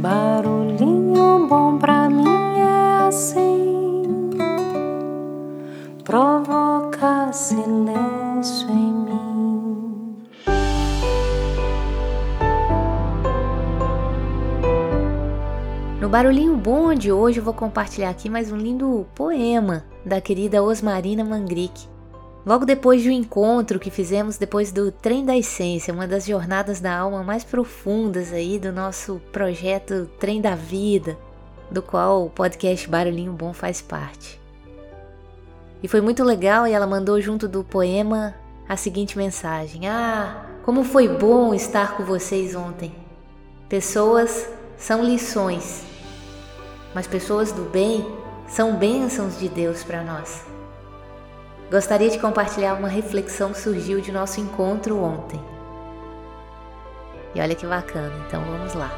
Barulhinho bom pra mim é assim, provoca silêncio em mim. No Barulhinho Bom de hoje eu vou compartilhar aqui mais um lindo poema da querida Osmarina Mangrick. Logo depois do encontro que fizemos depois do Trem da Essência, uma das jornadas da alma mais profundas aí do nosso projeto Trem da Vida, do qual o podcast Barulhinho Bom faz parte. E foi muito legal e ela mandou junto do poema a seguinte mensagem: Ah, como foi bom estar com vocês ontem. Pessoas são lições, mas pessoas do bem são bênçãos de Deus para nós. Gostaria de compartilhar uma reflexão que surgiu de nosso encontro ontem. E olha que bacana, então vamos lá.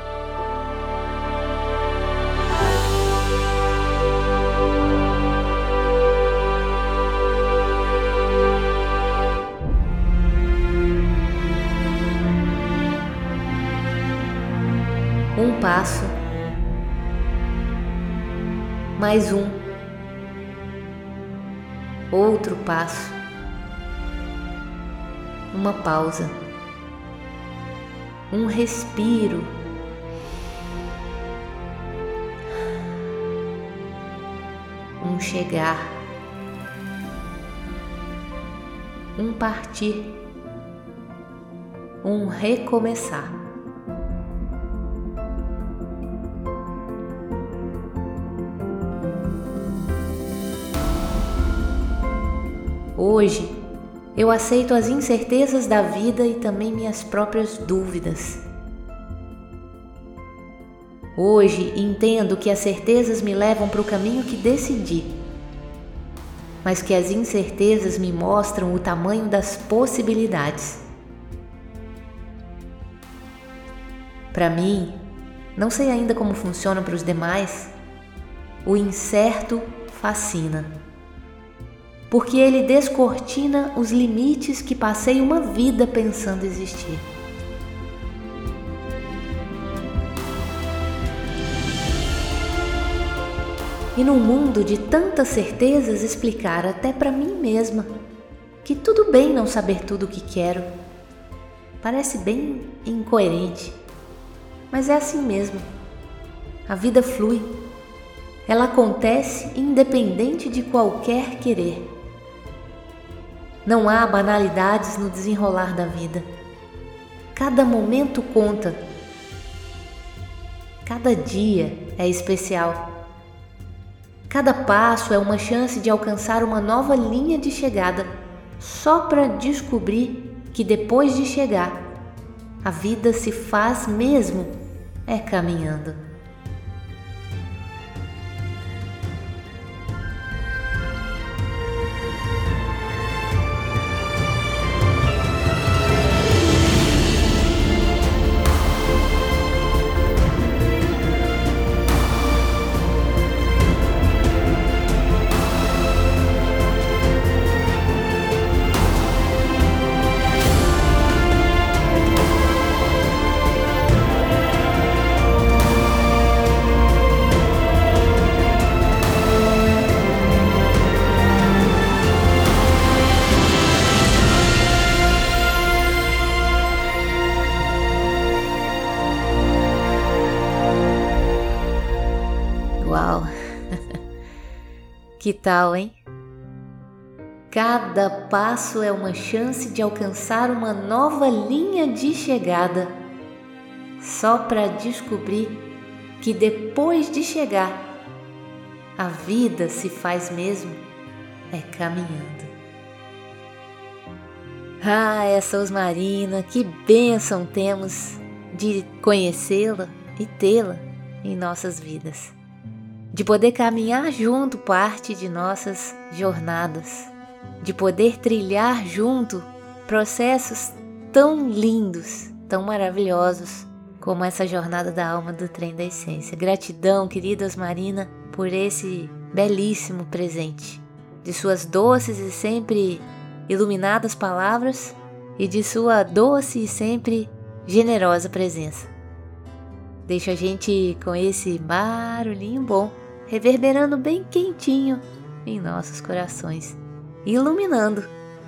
Um passo, mais um outro passo, uma pausa, um respiro. Um chegar, um partir, um recomeçar. Hoje, eu aceito as incertezas da vida e também minhas próprias dúvidas. Hoje entendo que as certezas me levam para o caminho que decidi, mas que as incertezas me mostram o tamanho das possibilidades. Para mim, não sei ainda como funciona para os demais, o incerto fascina porque ele descortina os limites que passei uma vida pensando existir. E num mundo de tantas certezas, explicar até para mim mesma que tudo bem não saber tudo o que quero. Parece bem incoerente, mas é assim mesmo. A vida flui. Ela acontece independente de qualquer querer. Não há banalidades no desenrolar da vida. Cada momento conta. Cada dia é especial. Cada passo é uma chance de alcançar uma nova linha de chegada, só para descobrir que depois de chegar, a vida se faz mesmo é caminhando. Que tal, hein? Cada passo é uma chance de alcançar uma nova linha de chegada, só para descobrir que depois de chegar, a vida se faz mesmo é caminhando. Ah, essa Osmarina, que bênção temos de conhecê-la e tê-la em nossas vidas de poder caminhar junto parte de nossas jornadas, de poder trilhar junto processos tão lindos, tão maravilhosos como essa jornada da alma do trem da essência. Gratidão, queridas Marina, por esse belíssimo presente, de suas doces e sempre iluminadas palavras e de sua doce e sempre generosa presença. Deixa a gente com esse barulhinho bom, reverberando bem quentinho em nossos corações, iluminando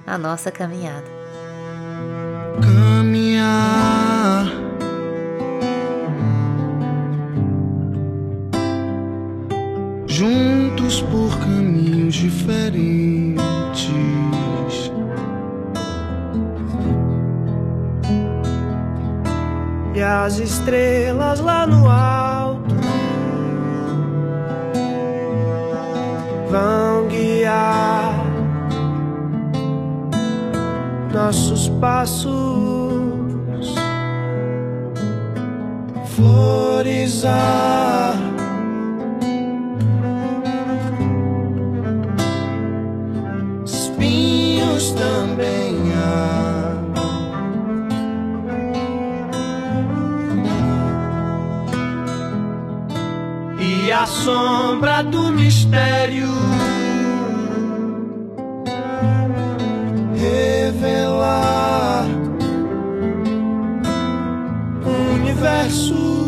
a nossa caminhada. Caminhar. Juntos por caminhos diferentes. E as estrelas lá no alto vão guiar nossos passos. Espinhos a sombra do mistério revelar o universo.